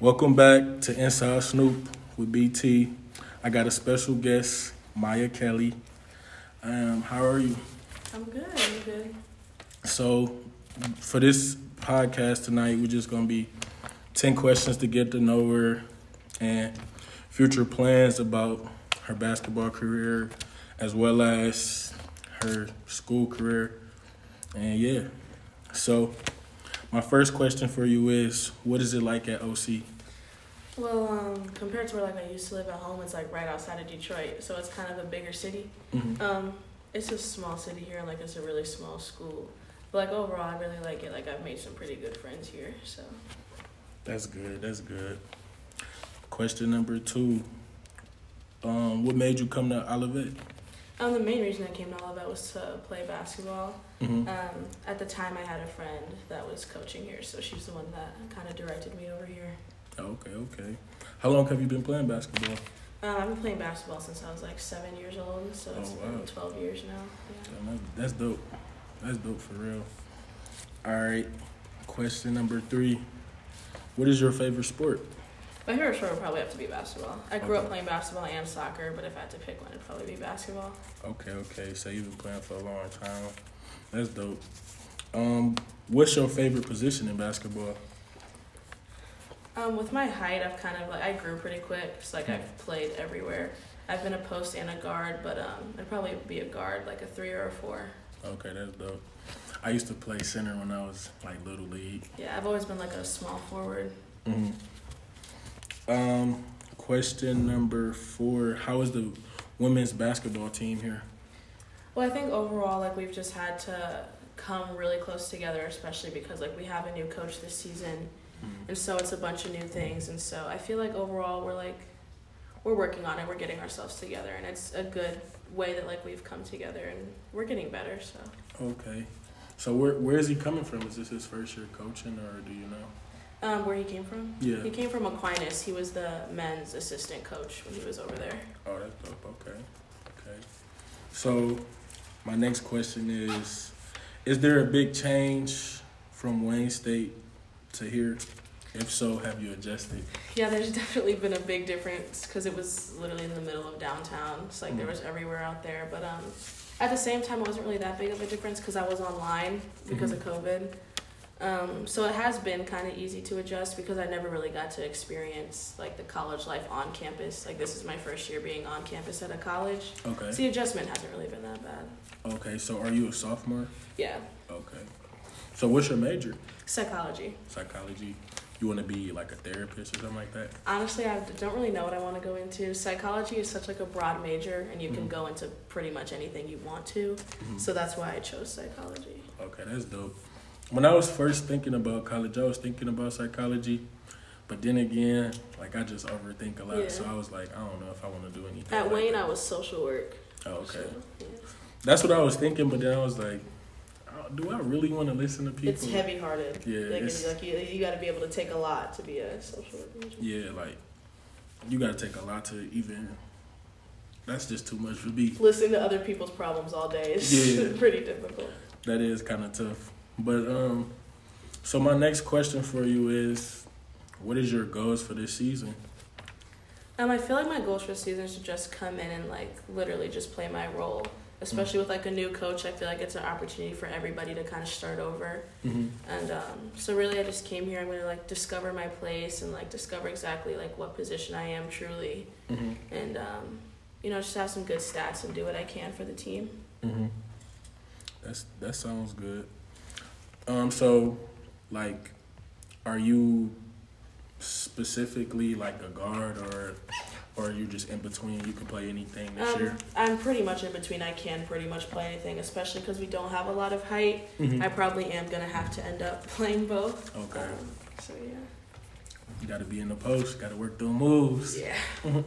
Welcome back to Inside Snoop with BT. I got a special guest, Maya Kelly. Um, how are you? I'm good. I'm good. So, for this podcast tonight, we're just gonna be ten questions to get to know her and future plans about her basketball career, as well as her school career, and yeah. So, my first question for you is, what is it like at OC? Well, um, compared to where like I used to live at home, it's like right outside of Detroit, so it's kind of a bigger city. Mhm. Um, it's a small city here, and like it's a really small school. But like overall, I really like it. Like I've made some pretty good friends here. So That's good. That's good. Question number two. Um, what made you come to Olivet? um, the main reason I came to Olivet was to play basketball. Mm-hmm. Um, at the time, I had a friend that was coaching here, so she's the one that kind of directed me over here. Okay, okay. How long have you been playing basketball? Um, I've been playing basketball since I was like seven years old, so Oh, it's wow. been twelve years now. Yeah. Damn, that- That's dope. That's dope for real. All right. Question number three. What is your favorite sport? My favorite sport would probably have to be basketball. I grew Okay. up playing basketball and soccer, but if I had to pick one, it'd probably be basketball. Okay, okay. So you've been playing for a long time. That's dope. Um, what's your favorite position in basketball? Um, with my height, I've kind of like I grew pretty quick, so like I've played everywhere. I've been a post and a guard, but um, I'd probably be a guard, like a three or a four. Okay, that's dope. I used to play center when I was like little league. Yeah, I've always been like a small forward. hmm Um, question number four: How is the women's basketball team here? Well, I think overall, like we've just had to come really close together, especially because like we have a new coach this season, and so it's a bunch of new things, and so I feel like overall we're like we're working on it, we're getting ourselves together, and it's a good way that like we've come together and we're getting better. So Okay, so where where is he coming from? Is this his first year coaching, or do you know? um, where he came from? Yeah. He came from Aquinas. He was the men's assistant coach when he was over there. Oh, that's dope. Okay, okay. So, my next question is: Is there a big change from Wayne State to here? If so, have you adjusted? Yeah, there's definitely been a big difference because it was literally in the middle of downtown. It's like there Mhm. was everywhere out there. But um, at the same time, it wasn't really that big of a difference because I was online because of COVID. Um, so it has been kind of easy to adjust because I never really got to experience like the college life on campus. Like this is my first year being on campus at a college. Okay. So the adjustment hasn't really been that bad. Okay. So, are you a sophomore? Yeah, Okay. So, what's your major? psychology. Psychology. You want to be like a therapist or something like that? Honestly, I don't really know what I want to go into. Psychology is such like a broad major, and you can Mhm. go into pretty much anything you want to. Mhm. So that's why I chose psychology. Okay, that's dope. When I was first thinking about college, I was thinking about psychology, but then again, like I just overthink a lot. Yeah. So I was like, I don't know if I want to do anything. At like Wayne, that. I was social work. Oh, okay. so, yeah. That's what I was thinking, but then I was like, do I really want to listen to people? It's heavy hearted. Yeah, Like, it's- like you, you got to be able to take a lot to be a social work major. Yeah, like you got to take a lot to even. That's just too much for me. Listening to other people's problems all day is Yeah. pretty difficult. That is kind of tough. But um, so my next question for you is, what is your goals for this season? Um, I feel like my goals for the season is to just come in and like literally just play my role. Especially with like a new coach, I feel like it's an opportunity for everybody to kind of start over. Mm-hmm. And um, so really, I just came here. I'm gonna like discover my place and like discover exactly like what position I am truly, Mm-hmm. and um, you know just have some good stats and do what I can for the team. Mm-hmm. That's that sounds good. Um, so like, are you specifically like a guard or or are you just in between? You can play anything this year. Um, I'm pretty much in between. I can pretty much play anything, especially because we don't have a lot of height. Mhm. I probably am gonna have to end up playing both. Okay. Um, so yeah. You got to be in the post. Got to work through moves. Yeah.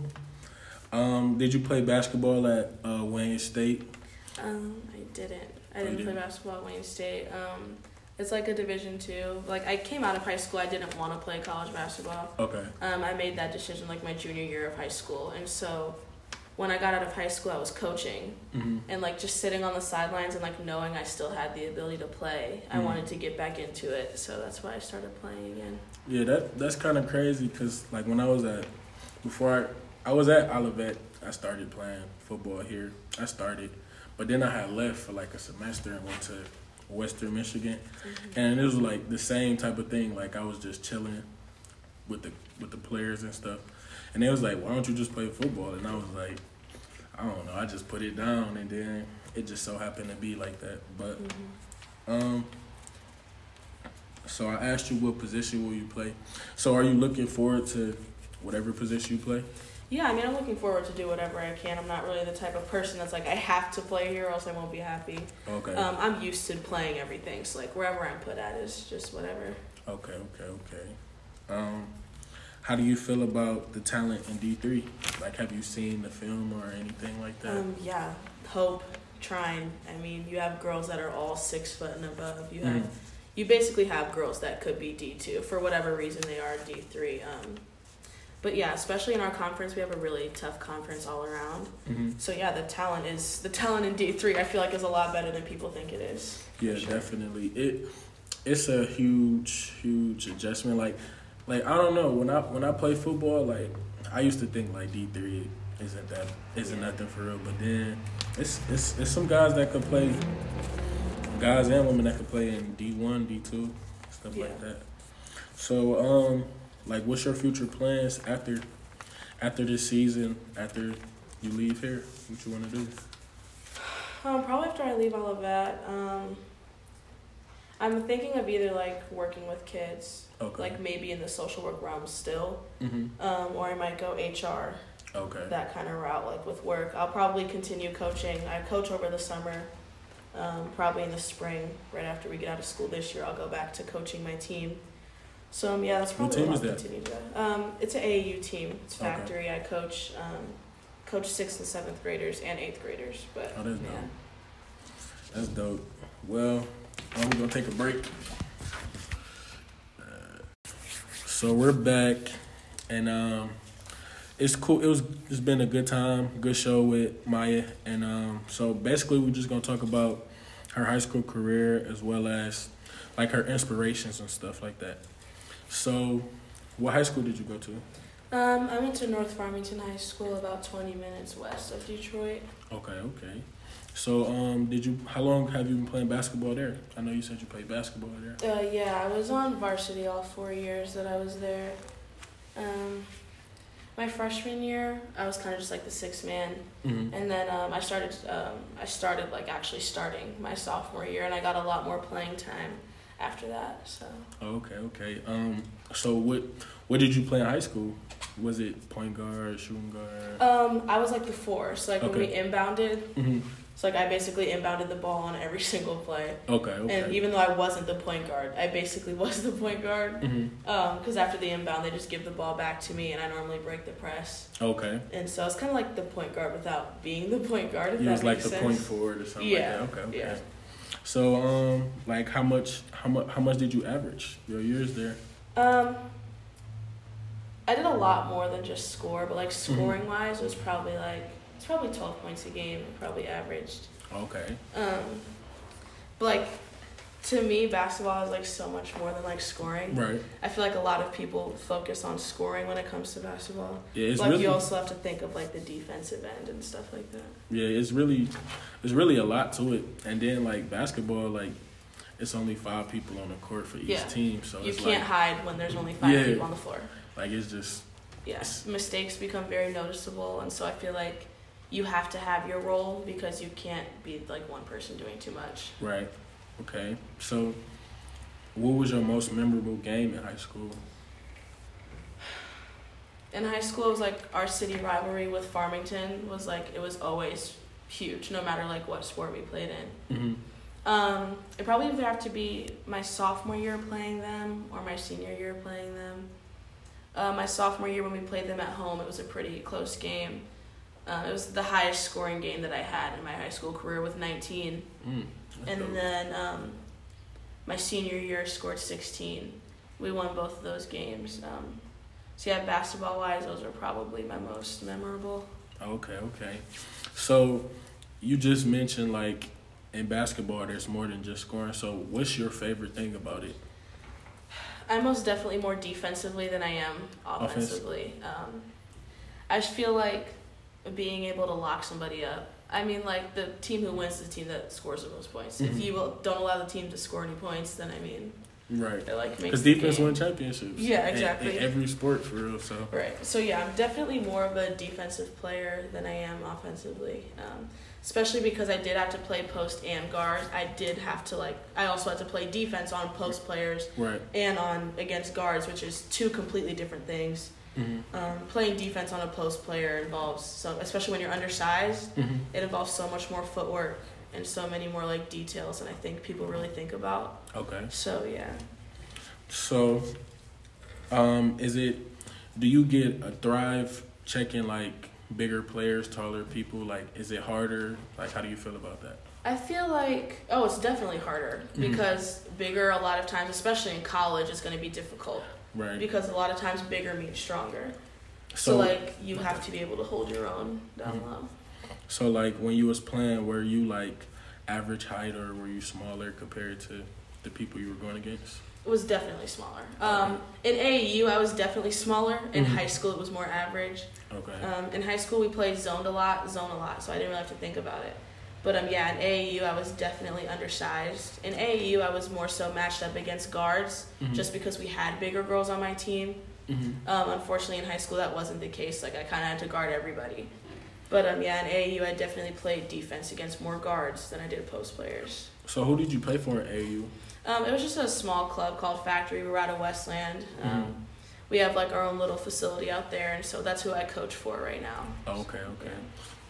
Um, did you play basketball at uh, Wayne State? Um, I didn't. I Oh, you didn't play basketball at Wayne State. Um, it's like a Division two. Like I came out of high school, I didn't want to play college basketball. Okay. Um, I made that decision like my junior year of high school, and so when I got out of high school, I was coaching hmm and like just sitting on the sidelines and like knowing I still had the ability to play. I Mhm. wanted to get back into it, so that's why I started playing again. Yeah, that that's kind of crazy because like when I was at before I I was at Olivet, I started playing football here. I started, but then I had left for like a semester and went to Western Michigan, and it was like the same type of thing. Like I was just chilling with the with the players and stuff, and they was like, "Why don't you just play football?" And I was like, "I don't know." I just put it down, and then it just so happened to be like that. But hmm um, so I asked you what position will you play. So are you looking forward to whatever position you play? Yeah, I mean, I'm looking forward to do whatever I can. I'm not really the type of person that's like I have to play here, or else I won't be happy. Okay. Um, I'm used to playing everything, so like wherever I'm put at is just whatever. okay. Okay. Okay. Um, how do you feel about the talent in D three? Like, have you seen the film or anything like that? Um, yeah, hope, Trine. I mean, you have girls that are all six foot and above. You have, Mhm. you basically have girls that could be D two for whatever reason they are D three. Um, but yeah, especially in our conference, we have a really tough conference all around. hmm So yeah, the talent is the talent in D three. I feel like is a lot better than people think it is. Yeah, sure. definitely. It it's a huge, huge adjustment. Like, like I don't know when I when I play football, like I used to think like D three isn't that isn't Yeah. nothing for real, but then it's it's it's some guys that could play, guys and women that could play in D one, D two, stuff like that. So um, like, what's your future plans after after this season? After you leave here, what you want to do? Um, probably after I leave all of that, um, I'm thinking of either like working with kids, Okay. like maybe in the social work realm still, hmm um, or I might go HR, Okay. that kind of route, like with work. I'll probably continue coaching. I coach over the summer, um, probably in the spring, right after we get out of school this year. I'll go back to coaching my team. So um, yeah, that's What probably team what is I'll that? continue to. Um, it's an AAU team. It's Okay. factory. I coach, um, coach sixth and seventh graders and eighth graders. But Oh, that's dope. That's dope. Well, I'm gonna take a break. Uh, So we're back, and um, it's cool. It was. It's been a good time, good show with Maya, and um, so basically we're just gonna talk about her high school career as well as like her inspirations and stuff like that. So, what high school did you go to? Um, I went to North Farmington High School, about 20 minutes west of Detroit. Okay, okay. So, um, did you? How long have you been playing basketball there? I know you said you played basketball there. Uh, yeah, I was on varsity all four years that I was there. Um, my freshman year, I was kind of just like the sixth man, Mm-hmm. and then um, I started. Um, I started like actually starting my sophomore year, and I got a lot more playing time after that. So Okay, okay. Um, so what what did you play in high school? Was it point guard, shooting guard? um, I was like the four. So like when we Okay. inbounded, hmm so like I basically inbounded the ball on every single play. Okay, okay. And even though I wasn't the point guard, I basically was the point guard. hmm Because after the inbound, they just give the ball back to me, and I normally break the press. Okay. And so it's kind of like the point guard without being the point guard. If that was like makes the point forward or something Yeah, like that. Okay, okay. yeah. So um, like how much how much how much did you average your years there? Um, I did a lot more than just score, but like Mm-hmm. scoring wise, it was probably like it's probably twelve points a game. Probably averaged. Okay. Um, but like to me, basketball is like so much more than like scoring. Right. I feel like a lot of people focus on scoring when it comes to basketball. Yeah, it's like really you also have to think of like the defensive end and stuff like that. yeah, it's really it's really a lot to it. And then like basketball, like it's only five people on the court for each Yeah. team, so you can't like hide when there's only five Yeah. people on the floor. like it's just Yes, mistakes become very noticeable, and so I feel like you have to have your role because you can't be like one person doing too much. right. Okay. So what was your most memorable game in high school? In high school, it was like our city rivalry with Farmington was like it was always huge, no matter like what sport we played in. Mm-hmm. Um, it probably would have to be my sophomore year playing them or my senior year playing them. Uh, my sophomore year when we played them at home, it was a pretty close game. Uh, it was the highest scoring game that I had in my high school career with 19. Mm, And then um, my senior year scored 16. We won both of those games. Um, so yeah, basketball wise, those are probably my most memorable. Okay, okay. So you just mentioned like in basketball, there's more than just scoring. So what's your favorite thing about it? I'm most definitely more defensively than I am offensively. Um, I just feel like being able to lock somebody up. I mean, like the team who wins is the team that scores the most points. Mhm. If you will, don't allow the team to score any points, then I mean, Right. it like makes Because defense game- win championships. Yeah, In- exactly. In, every sport, for real. So. Right. So yeah, I'm definitely more of a defensive player than I am offensively. Um, especially because I did have to play post and guard. I did have to like. I also had to play defense on post players Right. and on against guards, which is two completely different things. Hmm Um, playing defense on a post player involves so, especially when you're undersized, hmm it involves so much more footwork and so many more like details than I think people really think about. Okay. So yeah. So, um, is it? Do you get a thrive checking like bigger players, taller people? Like, is it harder? Like, how do you feel about that? I feel like oh, it's definitely harder Mhm. because bigger a lot of times, especially in college, is going to be difficult Right. because a lot of times bigger means stronger. So, like you have to be able to hold your own down Mhm. low. So like when you was playing, were you like average height or were you smaller compared to the people you were going against? It was definitely smaller. Um, in AAU, I was definitely smaller. In Mhm. high school, it was more average. Okay. Um, in high school, we played zoned a lot, zone a lot, so I didn't really have to think about it. But um, yeah, in AAU, I was definitely undersized. In AAU, I was more so matched up against guards, Mhm. just because we had bigger girls on my team. hmm Um, unfortunately, in high school, that wasn't the case. Like I kind of had to guard everybody. But um, yeah, in AAU, I definitely played defense against more guards than I did post players. So who did you play for in AU? Um, it was just a small club called Factory. We were out of Westland. Um, Mhm. We have like our own little facility out there, and so that's who I coach for right now. Oh, okay, okay.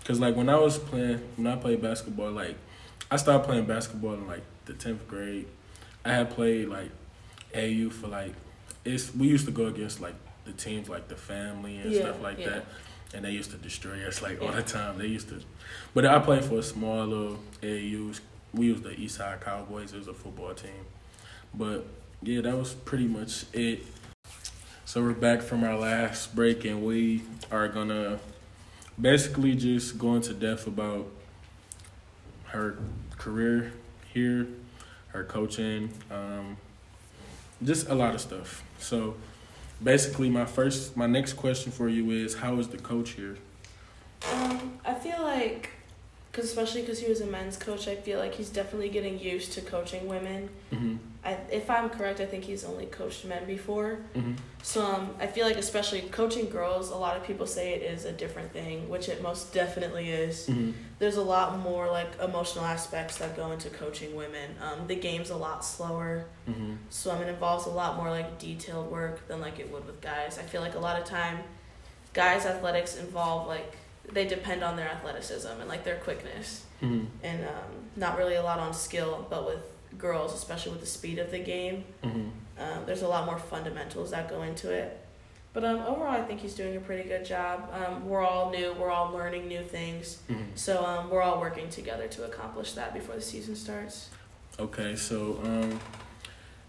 Cause like when I was playing, when I played basketball, like I started playing basketball in like the tenth grade. I had played like AU for like it's we used to go against like the teams like the family and Yeah, stuff like yeah. that, and they used to destroy us like all the time. They used to, but I played for a small little AAUs. We was the Eastside Cowboys. It was a football team, but yeah, that was pretty much it. So we're back from our last break, and we are gonna basically just going to depth about her career here, her coaching, um, just a lot of stuff. So basically, my first, my next question for you is, how is the coach here? Um, I feel like, cause especially because he was a men's coach, I feel like he's definitely getting used to coaching women. Mm-hmm. I, if I'm correct, I think he's only coached men before. Mm-hmm. So um, I feel like, especially coaching girls, a lot of people say it is a different thing, which it most definitely is. Mm-hmm. There's a lot more like emotional aspects that go into coaching women. Um, the game's a lot slower. Mm-hmm. So um, it involves a lot more like detailed work than like it would with guys. I feel like a lot of time, guys' athletics involve like they depend on their athleticism and like their quickness, Mm-hmm. and um, not really a lot on skill. But with girls, especially with the speed of the game, Mm-hmm. um, there's a lot more fundamentals that go into it. But um, overall, I think he's doing a pretty good job. Um, we're all new. We're all learning new things. Mm-hmm. So um, we're all working together to accomplish that before the season starts. Okay, so um,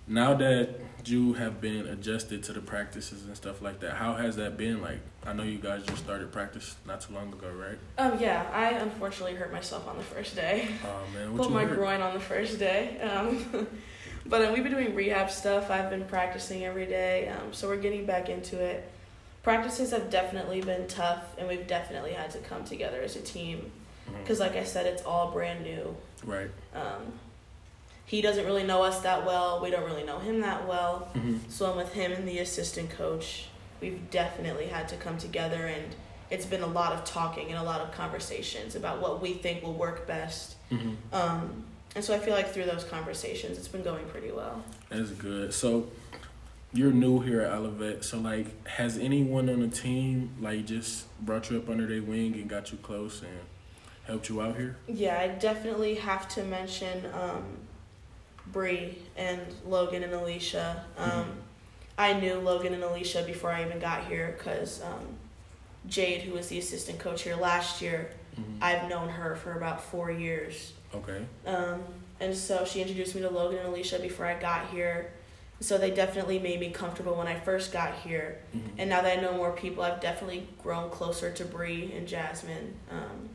now that you have been adjusted to the practices and stuff like that, how has that been? Like, I know you guys just started practice not too long ago, right? Um, yeah, I unfortunately hurt myself on the first day. Oh man, what Pulled my hurt? groin on the first day. Um, but um, we've been doing rehab stuff. I've been practicing every day, um, so we're getting back into it. Practices have definitely been tough, and we've definitely had to come together as a team because, like I said, it's all brand new. Right. Um, he doesn't really know us that well. We don't really know him that well. Mm-hmm. So I'm with him and the assistant coach. We've definitely had to come together, and it's been a lot of talking and a lot of conversations about what we think will work best. Mm-hmm. Um, and so I feel like through those conversations, it's been going pretty well. That's good. So you're new here at Olivet. So like, has anyone on the team like just brought you up under their wing and got you close and helped you out here? Yeah, I definitely have to mention um, Bree and Logan and Alicia. Um, Mhm. I knew Logan and Alicia before I even got here because um, Jade, who was the assistant coach here last year, Mm-hmm. I've known her for about four years. Okay. Um, and so she introduced me to Logan and Alicia before I got here. So they definitely made me comfortable when I first got here. Mhm. And now that I know more people, I've definitely grown closer to Bree and Jasmine. Um,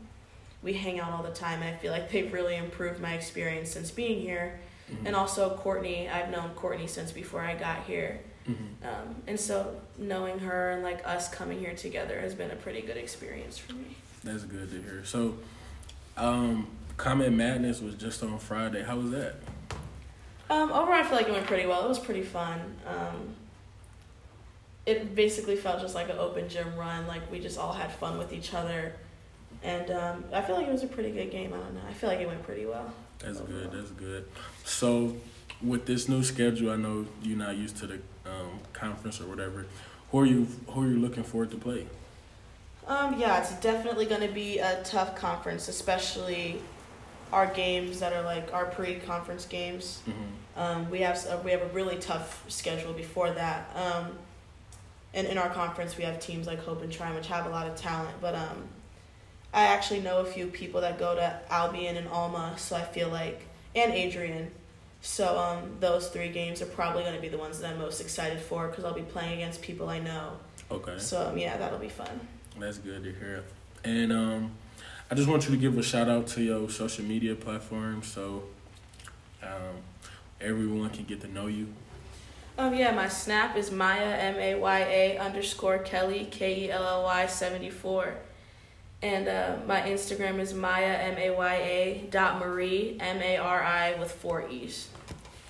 we hang out all the time, and I feel like they've really improved my experience since being here. Mhm. And also Courtney, I've known Courtney since before I got here. Mhm. Um, and so knowing her and like us coming here together has been a pretty good experience for me. That's good to hear. So, um, Comet Madness was just on Friday. How was that? Um, overall, I feel like it went pretty well. It was pretty fun. Um, it basically felt just like an open gym run. Like we just all had fun with each other, and um, I feel like it was a pretty good game. I don't know. I feel like it went pretty well. That's good. That's good. So, with this new schedule, I know you're not used to the um, conference or whatever. Who are you? Who are you looking forward to play? Um, yeah, it's definitely going to be a tough conference, especially our games that are like our pre-conference games. Mm-hmm. Um, we have a, we have a really tough schedule before that. Um, and in our conference, we have teams like Hope and Trine, which have a lot of talent. But um, I actually know a few people that go to Albion and Alma, so I feel like, and Adrian. So um, those three games are probably going to be the ones that I'm most excited for because I'll be playing against people I know. Okay, So um, yeah, that'll be fun. that's good to hear. And um, I just want you to give a shout out to your social media platforms so um, everyone can get to know you. Um, yeah, my snap is Maya M A Y A underscore Kelly K E L L Y seventy four, and uh, my Instagram is Maya M A Y A dot Marie M A R I with four E's.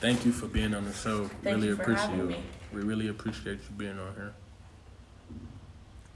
Thank you for being on the show. Thank really you appreciate having me. We really appreciate you being on here.